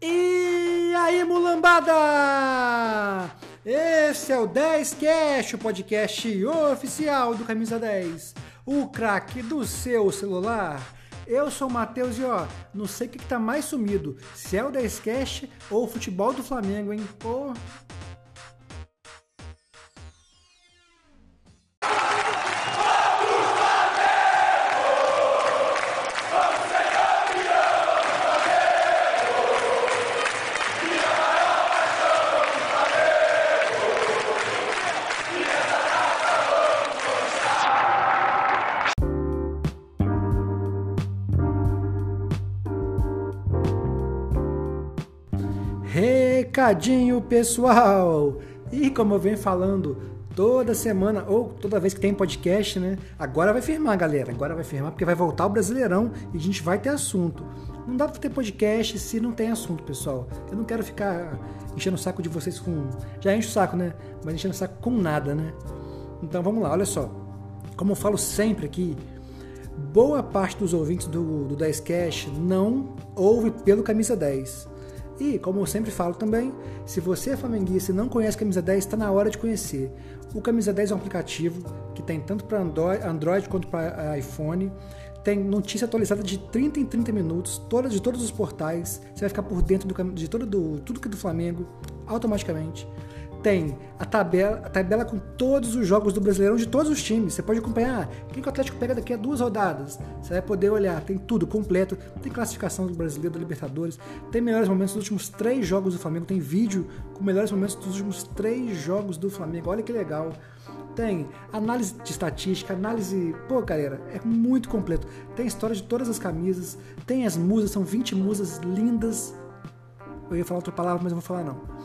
E aí, mulambada! Esse é o 10 Cast, o podcast oficial do Camisa 10, o craque do seu celular. Eu sou o Matheus e ó, não sei o que, tá mais sumido, se é o 10 Cast ou o futebol do Flamengo, hein? Pô, Recadinho pessoal! E como eu venho falando toda semana, ou toda vez que tem podcast, né? Agora vai firmar, galera. Agora vai firmar porque vai voltar o Brasileirão e a gente vai ter assunto. Não dá pra ter podcast se não tem assunto, pessoal. Eu não quero ficar enchendo o saco de vocês com. Já enche o saco, né? Mas enchendo o saco com nada, né? Então vamos lá, olha só. Como eu falo sempre aqui, boa parte dos ouvintes do, do 10 Cash não ouve pelo Camisa 10 e, como eu sempre falo também, se você é flamenguista e não conhece Camisa 10, está na hora de conhecer. O Camisa 10 é um aplicativo que tem tanto para Android quanto para iPhone. Tem notícia atualizada de 30 em 30 minutos, todas de todos os portais. Você vai ficar por dentro do, de todo do, tudo que é do Flamengo automaticamente tem a tabela, a tabela com todos os jogos do Brasileirão de todos os times. Você pode acompanhar quem que o Atlético pega daqui a duas rodadas. Você vai poder olhar, tem tudo completo. Tem classificação do Brasileiro, da Libertadores. Tem melhores momentos dos últimos três jogos do Flamengo. Tem vídeo com melhores momentos dos últimos três jogos do Flamengo. Olha que legal. Tem análise de estatística, análise. Pô, galera, é muito completo. Tem história de todas as camisas. Tem as musas, são 20 musas lindas. Eu ia falar outra palavra, mas eu vou falar não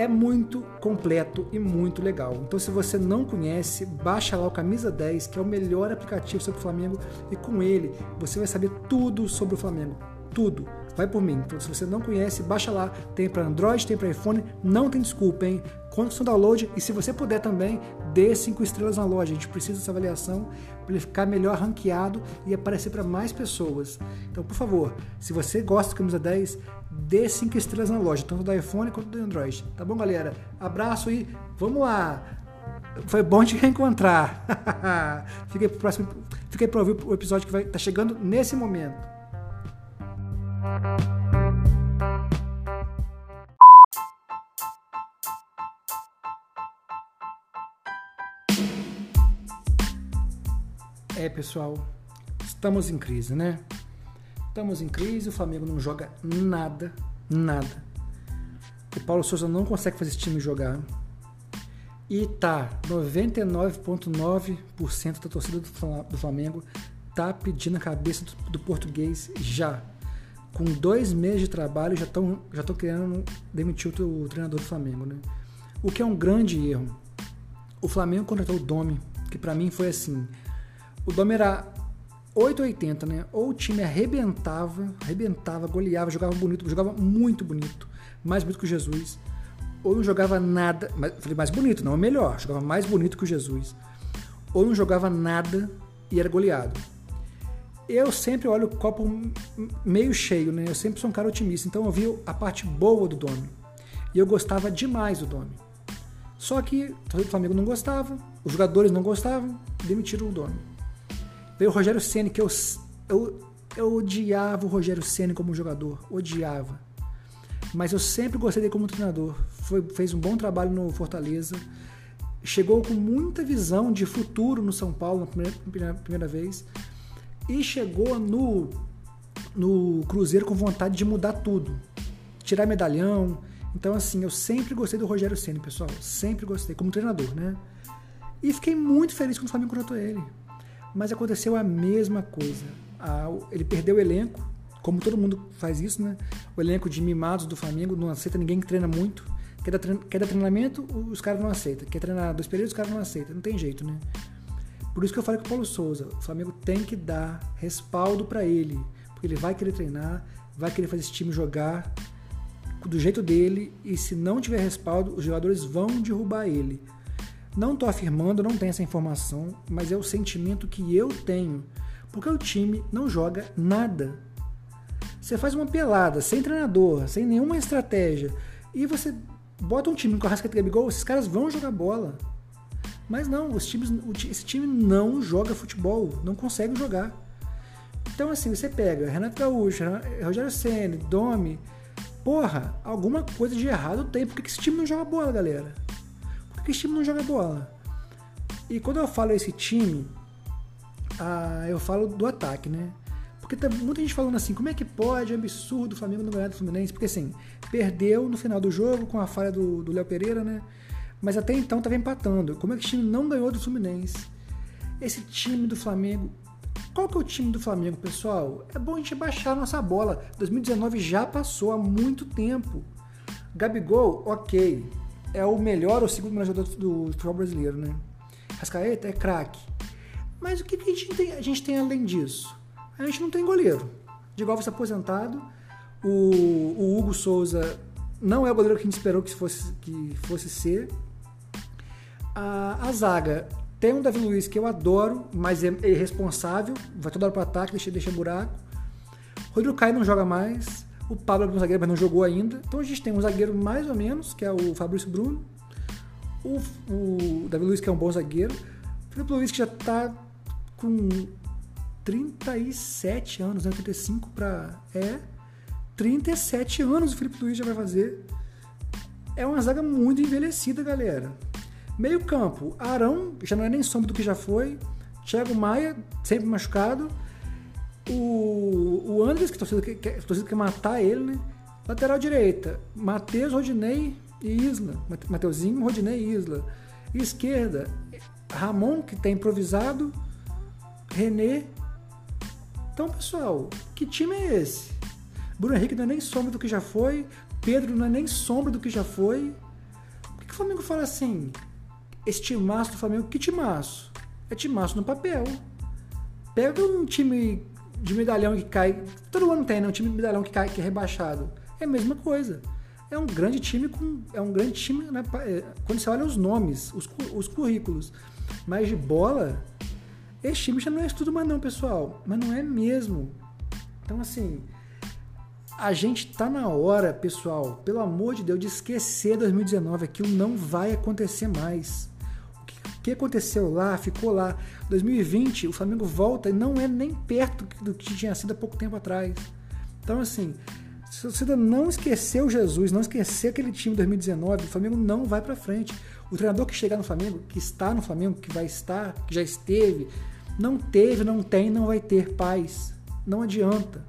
é muito completo e muito legal. Então, se você não conhece, baixa lá o Camisa 10, que é o melhor aplicativo sobre o Flamengo, e com ele você vai saber tudo sobre o Flamengo. Tudo. Vai por mim. Então, se você não conhece, baixa lá. Tem para Android, tem para iPhone. Não tem desculpa, hein? Conta seu download e se você puder também, dê 5 estrelas na loja. A gente precisa dessa avaliação para ele ficar melhor ranqueado e aparecer para mais pessoas. Então, por favor, se você gosta do Camisa 10, dê 5 estrelas na loja, tanto do iPhone quanto do Android. Tá bom, galera? Abraço e vamos lá! Foi bom te reencontrar. Fiquei pro próximo, fiquei para ouvir o episódio que vai tá chegando nesse momento. É, pessoal, estamos em crise, né? Estamos em crise, o Flamengo não joga nada, nada. O Paulo Souza não consegue fazer esse time jogar. E tá 99,9% da torcida do Flamengo tá pedindo a cabeça do, do, português já. Com dois meses de trabalho já estão já querendo demitir o, o treinador do Flamengo, né? O que é um grande erro. O Flamengo contratou o Domi, que para mim foi assim, o Dom era 880, né? Ou o time arrebentava, arrebentava, goleava, jogava bonito, jogava muito bonito, mais bonito que o Jesus. Ou não jogava nada, mas, falei mais bonito, não é melhor, jogava mais bonito que o Jesus. Ou não jogava nada e era goleado. Eu sempre olho o copo meio cheio, né? Eu sempre sou um cara otimista, então eu vi a parte boa do Domi. E eu gostava demais do Domi. Só que o Flamengo não gostava, os jogadores não gostavam, demitiram o Domi. Veio o Rogério Ceni que eu, eu, eu odiava o Rogério Ceni como jogador, odiava. Mas eu sempre gostei dele como treinador. Foi, fez um bom trabalho no Fortaleza. Chegou com muita visão de futuro no São Paulo na primeira, primeira, vez. E chegou no, no Cruzeiro com vontade de mudar tudo. Tirar medalhão. Então, assim, eu sempre gostei do Rogério Ceni, pessoal. Sempre gostei, como treinador, né? E fiquei muito feliz quando o Flamengo contratou ele mas aconteceu a mesma coisa. ele perdeu o elenco, como todo mundo faz isso, né? O elenco de mimados do Flamengo não aceita ninguém que treina muito. Quer dar, quer dar treinamento, os caras não aceitam. Quer treinar dois períodos, os caras não aceitam. Não tem jeito, né? Por isso que eu falei com o Paulo Souza. O Flamengo tem que dar respaldo para ele. Porque ele vai querer treinar, vai querer fazer esse time jogar do jeito dele. E se não tiver respaldo, os jogadores vão derrubar ele. Não estou afirmando, não tenho essa informação, mas é o sentimento que eu tenho. Porque o time não joga nada. Você faz uma pelada, sem treinador, sem nenhuma estratégia, e você bota um time com a Rascaeta Gabigol, esses caras vão jogar bola. Mas não, os times, esse time não joga futebol, não consegue jogar. Então assim, você pega Renato Gaúcho, Rogério Senna, Domi, porra, alguma coisa de errado tem. Por que esse time não joga bola, galera? Por que esse time não joga bola? E quando eu falo esse time, ah, eu falo do ataque, né? Porque tem muita gente falando assim, como é que pode, é absurdo o Flamengo não ganhar do Fluminense? Porque assim, perdeu no final do jogo com a falha do Léo Pereira, né? Mas até então estava empatando. Como é que o time não ganhou do Fluminense? Esse time do Flamengo. Qual que é o time do Flamengo, pessoal? É bom a gente baixar a nossa bola. 2019 já passou há muito tempo. Gabigol, ok. É o melhor ou segundo melhor jogador do futebol brasileiro, né? Rascaeta é craque. Mas o que, que a, gente tem, a gente tem além disso? A gente não tem goleiro. De Alves aposentado. O, o, Hugo Souza não é o goleiro que a gente esperou que fosse, que fosse ser. A, a zaga tem um Davi Luiz que eu adoro, mas é irresponsável. Vai toda hora para ataque, deixa, deixa buraco. Rodrigo Caio não joga mais. O Pablo é um zagueiro, mas não jogou ainda. Então a gente tem um zagueiro mais ou menos, que é o Fabrício Bruno. O, o Davi Luiz, que é um bom zagueiro. O Felipe Luiz, que já está com 37 anos, né? 35 para. É. 37 anos o Felipe Luiz já vai fazer. É uma zaga muito envelhecida, galera. Meio campo, Arão já não é nem sombra do que já foi. Thiago Maia, sempre machucado. O, o Andres, que a torcida quer, a torcida quer matar ele, né? Lateral direita, Matheus, Rodinei e Isla. Mateuzinho, Rodinei e Isla. Esquerda, Ramon, que está improvisado. René. Então, pessoal, que time é esse? Bruno Henrique não é nem sombra do que já foi. Pedro não é nem sombra do que já foi. Por que o Flamengo fala assim? Esse timaço do Flamengo, que timaço? É timaço no papel. Pega um time de medalhão que cai. Todo ano tem, né? Um time de medalhão que cai, que é rebaixado. É a mesma coisa. É um grande time com. É um grande time. Né? É, quando você olha os nomes, os, os currículos. Mas de bola, esse time já não é estudo mais não, pessoal. Mas não é mesmo. Então, assim, a gente tá na hora, pessoal, pelo amor de Deus, de esquecer 2019. Aquilo não vai acontecer mais. O que aconteceu lá, ficou lá. 2020, o Flamengo volta e não é nem perto do que tinha sido há pouco tempo atrás. Então, assim, se você não esqueceu Jesus, não esquecer aquele time de 2019, o Flamengo não vai para frente. O treinador que chegar no Flamengo, que está no Flamengo, que vai estar, que já esteve, não teve, não tem, não vai ter paz. Não adianta.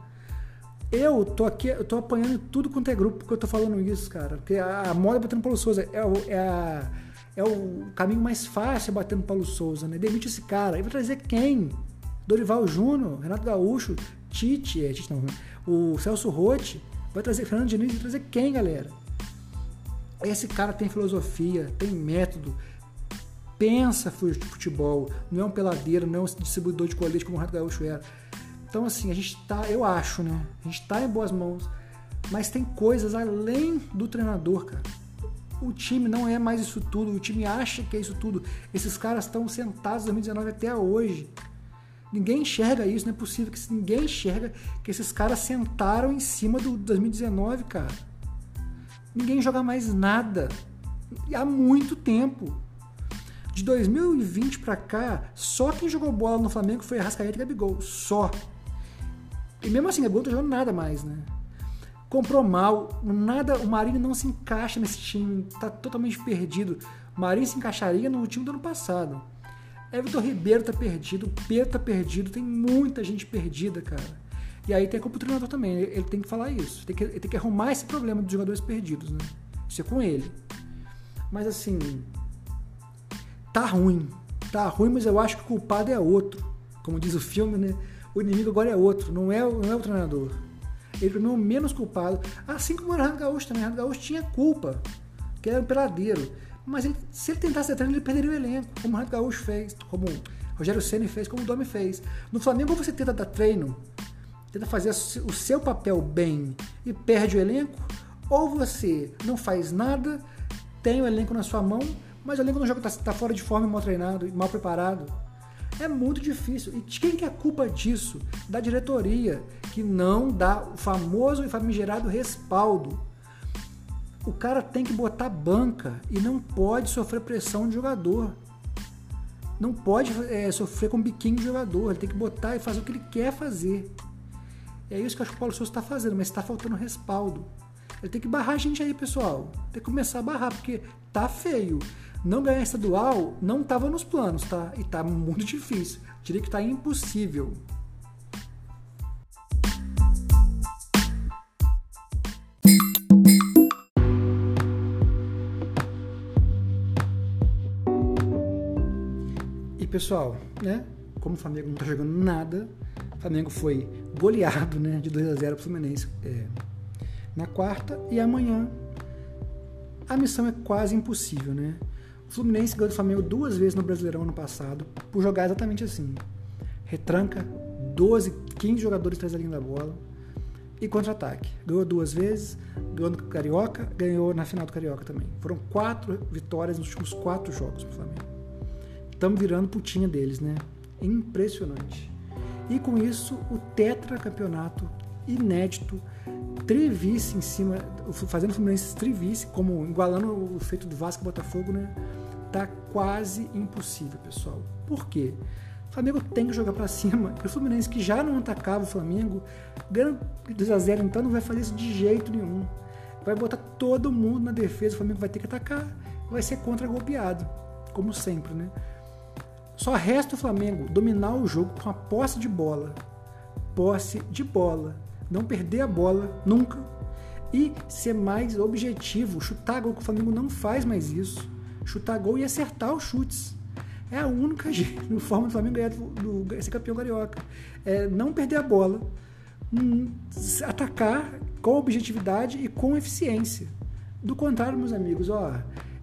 Eu tô aqui, eu tô apanhando tudo quanto é grupo porque eu tô falando isso, cara. Porque a, a moda batendo Paulo Souza é, é, a, é o caminho mais fácil batendo Paulo Souza, né? Demite esse cara. E vai trazer quem? Dorival Júnior, Renato Gaúcho, Tite, é, Tite não, o Celso Rotti. Vai trazer Fernando Diniz, vai trazer quem, galera? Esse cara tem filosofia, tem método, pensa futebol, não é um peladeiro, não é um distribuidor de colete como o Renato Gaúcho era. Então, assim, a gente tá, eu acho, né? A gente tá em boas mãos, mas tem coisas além do treinador, cara. O time não é mais isso tudo, o time acha que é isso tudo. Esses caras estão sentados em 2019 até hoje. Ninguém enxerga isso, não é possível que ninguém enxerga que esses caras sentaram em cima do 2019, cara. Ninguém joga mais nada. Há muito tempo. De 2020 para cá, só quem jogou bola no Flamengo foi Arrascaeta e Gabigol. Só. E mesmo assim, Gabigol não tá jogando nada mais, né? Comprou mal, nada, o Marinho não se encaixa nesse time, tá totalmente perdido. O Marinho se encaixaria no time do ano passado. Everton Ribeiro tá perdido, o Pedro tá perdido, tem muita gente perdida, cara. E aí tem a culpa do treinador também, ele tem que falar isso, tem que, ele tem que arrumar esse problema dos jogadores perdidos, né? Isso é com ele. Mas assim, tá ruim. Tá ruim, mas eu acho que o culpado é outro. Como diz o filme, né? O inimigo agora é outro, não é, não é o treinador. Ele é o menos culpado. Assim como o Renato Gaúcho também. O Renato Gaúcho tinha culpa, que era um peladeiro. Mas ele, se ele tentasse treino, ele perderia o elenco, como o Renato Gaúcho fez, como o Rogério Senna fez, como o Domi fez. No Flamengo, você tenta dar treino, tenta fazer o seu papel bem e perde o elenco, ou você não faz nada, tem o elenco na sua mão mas o elenco no jogo está tá fora de forma, mal treinado, mal preparado. É muito difícil. E quem que é culpa disso? Da diretoria, que não dá o famoso e famigerado respaldo. O cara tem que botar banca e não pode sofrer pressão de jogador. Não pode é, sofrer com biquinho de jogador. Ele tem que botar e fazer o que ele quer fazer. É isso que eu acho que o Paulo Souza está fazendo, mas está faltando respaldo. Ele tem que barrar a gente aí, pessoal. Tem que começar a barrar, porque tá feio. Não ganhar estadual não estava nos planos, tá? E tá muito difícil. Diria que tá impossível. E pessoal, né? Como o Flamengo não tá jogando nada, o Flamengo foi goleado, né? De 2 a 0 pro Fluminense é, na quarta e amanhã a missão é quase impossível, né? O Fluminense ganhou do Flamengo duas vezes no Brasileirão ano passado, por jogar exatamente assim. Retranca, 12, 15 jogadores atrás da linha da bola e contra-ataque. Ganhou duas vezes, ganhou no Carioca, ganhou na final do Carioca também. Foram quatro vitórias nos últimos quatro jogos pro Flamengo. Estamos virando putinha deles, né? Impressionante. E com isso, o tetracampeonato inédito, trivice em cima, fazendo o Fluminense trivice, como igualando o feito do Vasco e Botafogo, né? tá quase impossível, pessoal. Por quê? O Flamengo tem que jogar para cima. E o Fluminense, que já não atacava o Flamengo, ganhando 2x0, então não vai fazer isso de jeito nenhum. Vai botar todo mundo na defesa, o Flamengo vai ter que atacar, vai ser contra-golpeado, como sempre, né? Só resta o Flamengo dominar o jogo com a posse de bola. Posse de bola. Não perder a bola nunca. E ser mais objetivo, chutar gol que o Flamengo não faz mais isso chutar gol e acertar os chutes. É a única forma do Flamengo ganhar do, do, ser campeão carioca. É não perder a bola, hum, atacar com objetividade e com eficiência. Do contrário, meus amigos, ó,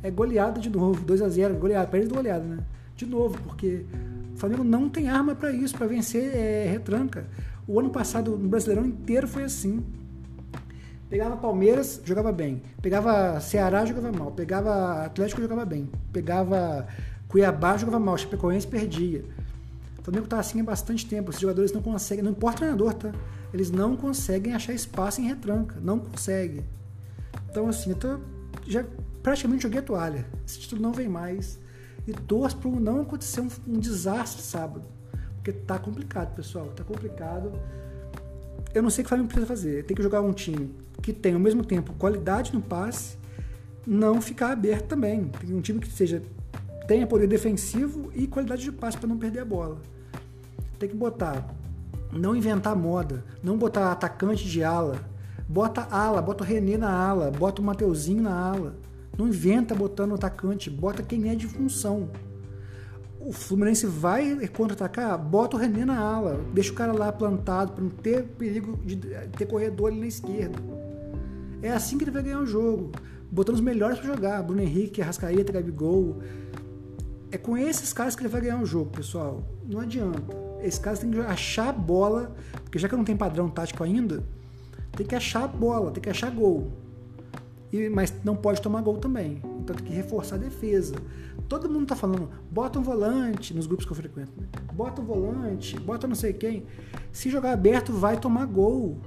é goleada de novo, 2 a 0 goleada, do goleada, né? De novo, porque o Flamengo não tem arma para isso, para vencer é, retranca. O ano passado, no Brasileirão inteiro, foi assim. Pegava Palmeiras, jogava bem. Pegava Ceará, jogava mal. Pegava Atlético, jogava bem. Pegava Cuiabá, jogava mal. Chapecoense, perdia. O Flamengo está assim há bastante tempo. Esses jogadores não conseguem, não importa o treinador, tá? Eles não conseguem achar espaço em retranca. Não conseguem. Então, assim, eu tô, já praticamente joguei a toalha. Esse título não vem mais. E torço para não acontecer um, um desastre sábado. Porque tá complicado, pessoal. Tá complicado eu não sei o que o Flamengo precisa fazer. Tem que jogar um time que tenha ao mesmo tempo qualidade no passe, não ficar aberto também. Tem um time que seja tenha poder defensivo e qualidade de passe para não perder a bola. Tem que botar, não inventar moda, não botar atacante de ala. Bota ala, bota o René na ala, bota o Mateuzinho na ala. Não inventa botando atacante, bota quem é de função o Fluminense vai contra-atacar, bota o René na ala, deixa o cara lá plantado para não ter perigo de ter corredor ali na esquerda. É assim que ele vai ganhar o jogo, botando os melhores para jogar, Bruno Henrique, Arrascaeta, Gabigol. É com esses caras que ele vai ganhar o jogo, pessoal. Não adianta. Esses caras têm que achar a bola, porque já que não tem padrão tático ainda, tem que achar a bola, tem que achar gol. E, mas não pode tomar gol também. Então tem que reforçar a defesa. Todo mundo tá falando, bota um volante nos grupos que eu frequento. Né? Bota um volante, bota não sei quem. Se jogar aberto, vai tomar gol.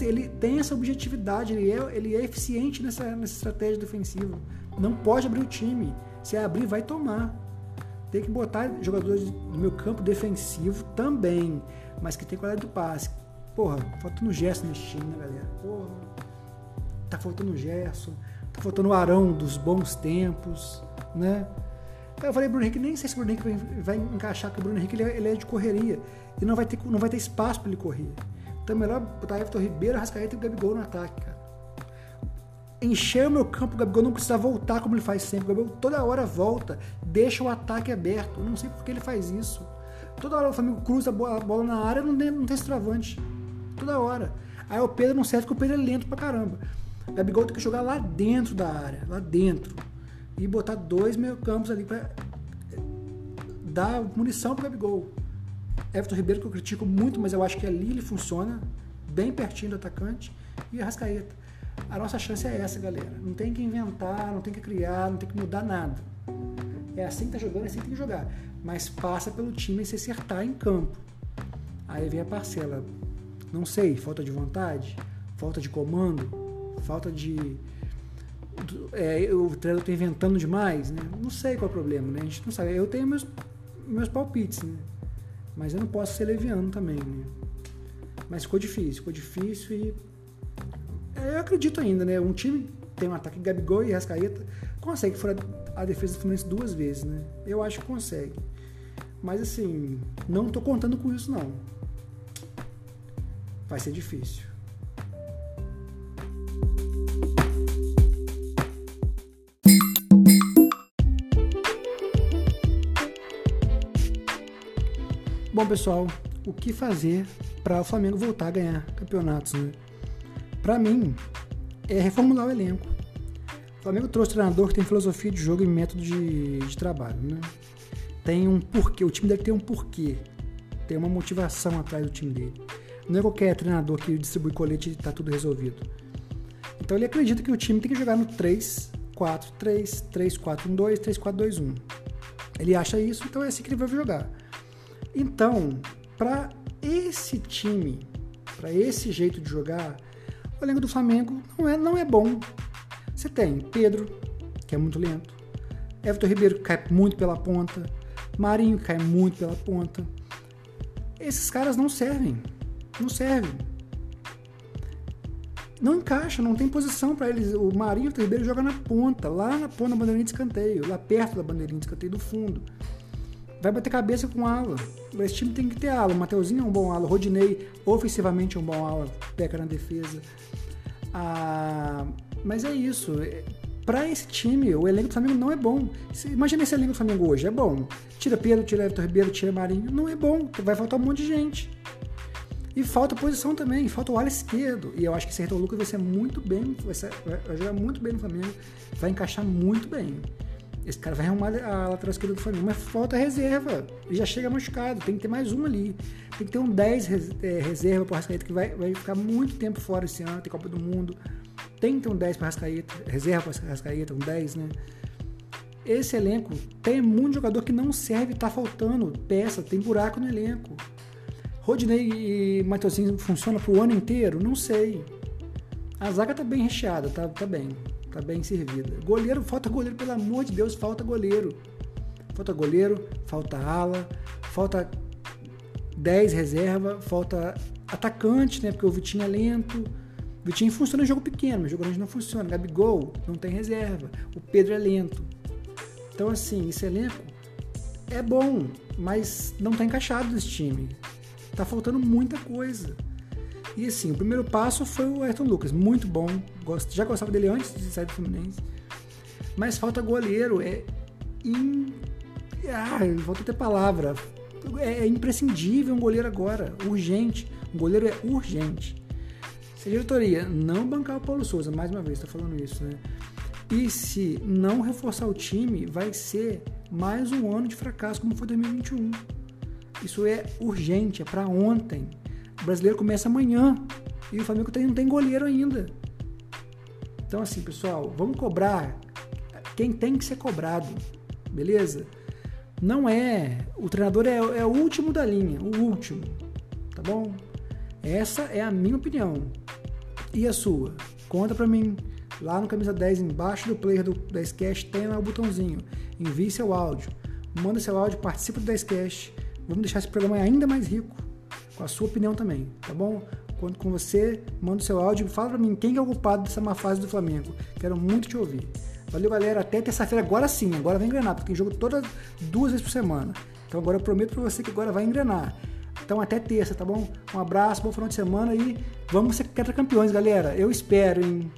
Ele tem essa objetividade, ele é, ele é eficiente nessa, nessa estratégia defensiva. Não pode abrir o time. Se abrir, vai tomar. Tem que botar jogadores do meu campo defensivo também, mas que tem qualidade do passe. Porra, faltando gesto nesse time, né, galera? Porra, tá faltando Gerson, tá faltando o Arão dos bons tempos né? Eu falei, Bruno Henrique, nem sei se o Bruno Henrique vai, encaixar, porque o Bruno Henrique ele é, ele é de correria e não vai ter, não vai ter espaço para ele correr. Então é melhor botar Everton Ribeiro, Rascaeta e o Gabigol no ataque, cara. Encher o meu campo, o Gabigol não precisa voltar como ele faz sempre. O Gabigol toda hora volta, deixa o ataque aberto. Eu não sei por que ele faz isso. Toda hora o Flamengo cruza a bola, a bola na área não tem, não tem estravante. Toda hora. Aí o Pedro não serve porque o Pedro é lento pra caramba. Gabigol tem que jogar lá dentro da área, lá dentro e botar dois meio campos ali para dar munição para o Gabigol. Everton Ribeiro, que eu critico muito, mas eu acho que ali ele funciona bem pertinho do atacante, e a Rascaeta. A nossa chance é essa, galera. Não tem que inventar, não tem que criar, não tem que mudar nada. é assim que tá jogando, é assim que tem que jogar. Mas passa pelo time se acertar em campo. Aí vem a parcela. Não sei, falta de vontade, falta de comando, falta de. É, o treinador está inventando demais, né? Não sei qual é o problema, né? A gente não sabe. Eu tenho meus, meus palpites, né? Mas eu não posso ser leviano também, né? Mas ficou difícil, ficou difícil e. É, eu acredito ainda, né? Um time tem um ataque Gabigol e Rascaeta, consegue furar a defesa do Fluminense duas vezes, né? Eu acho que consegue. Mas assim, não tô contando com isso não. Vai ser difícil. Bom, pessoal, o que fazer para o Flamengo voltar a ganhar campeonatos, né? Para mim, é reformular o elenco. O Flamengo trouxe treinador que tem filosofia de jogo e método de, de trabalho, né? Tem um porquê, o time deve ter um porquê, tem uma motivação atrás do time dele. Não é qualquer treinador que distribui colete e está tudo resolvido. Então ele acredita que o time tem que jogar no 3, 4, 3, 3, 4, 1, 2, 3, 4, 2, 1. Ele acha isso, então é assim que ele vai jogar. Então, para esse time, para esse jeito de jogar, o elenco do Flamengo não é, não é bom. Você tem Pedro, que é muito lento, Everton Ribeiro, que cai muito pela ponta, Marinho, que cai muito pela ponta. Esses caras não servem. Não servem. Não encaixa, não tem posição para eles. O Marinho o Ribeiro joga na ponta, lá na ponta da bandeirinha de escanteio, lá perto da bandeirinha de escanteio do fundo. Vai bater cabeça com ala. Esse time tem que ter ala. O Mateuzinho é um bom ala. O Rodinei, ofensivamente, é um bom ala. Peca na defesa. Ah, mas é isso. Para esse time, o elenco do Flamengo não é bom. Imagina esse elenco do Flamengo hoje. É bom. Tira Pedro, tira Everton Ribeiro, tira Marinho. Não é bom. Vai faltar um monte de gente. E falta posição também, falta o ala esquerdo. E eu acho que esse Ayrton Lucas vai ser muito bem, vai, ser, vai, jogar muito bem no Flamengo, vai encaixar muito bem. Esse cara vai arrumar a lateral esquerda do Flamengo, mas falta reserva. Ele já chega machucado, tem que ter mais um ali. Tem que ter um 10 res, é, reserva para o Rascaeta, que vai, vai ficar muito tempo fora esse ano, tem Copa do Mundo. Tem que ter um 10 para Rascaeta, reserva para Rascaeta, um 10, né? Esse elenco tem muito jogador que não serve, tá faltando peça, tem buraco no elenco. Rodinei e Matheusinho funciona pro ano inteiro? Não sei. A zaga tá bem recheada, tá, tá bem. Tá bem servida. Goleiro, falta goleiro, pelo amor de Deus, falta goleiro. Falta goleiro, falta ala, falta 10 reserva, falta atacante, né? Porque o Vitinho é lento. O Vitinho funciona em jogo pequeno, mas jogo grande não funciona. Gabigol não tem reserva. O Pedro é lento. Então, assim, esse elenco é bom, mas não tá encaixado nesse time. Tá faltando muita coisa. E assim, o primeiro passo foi o Ayrton Lucas, muito bom. Já gostava dele antes de sair do Fluminense. Mas falta goleiro, é. In... Ah, falta ter palavra. É, é imprescindível um goleiro agora, urgente. Um goleiro é urgente. Se a diretoria não bancar o Paulo Souza, mais uma vez, está falando isso, né? E se não reforçar o time, vai ser mais um ano de fracasso, como foi 2021. Isso é urgente, é para ontem. O brasileiro começa amanhã e o Flamengo não tem goleiro ainda. Então, assim, pessoal, vamos cobrar quem tem que ser cobrado, beleza? Não é. O treinador é, é o último da linha, o último, tá bom? Essa é a minha opinião. E a sua? Conta pra mim. Lá no camisa 10, embaixo do player do 10cast, tem lá o botãozinho. Envie seu áudio. Manda seu áudio, participa do 10cast. Vamos deixar esse programa ainda mais rico, com a sua opinião também, tá bom? Conto com você, manda o seu áudio fala pra mim quem é o culpado dessa má fase do Flamengo. Quero muito te ouvir. Valeu, galera. Até terça-feira, agora sim. Agora vai engrenar, porque tem jogo todas duas vezes por semana. Então agora eu prometo pra você que agora vai engrenar. Então até terça, tá bom? Um abraço, bom final de semana e vamos ser campeões, galera. Eu espero, hein?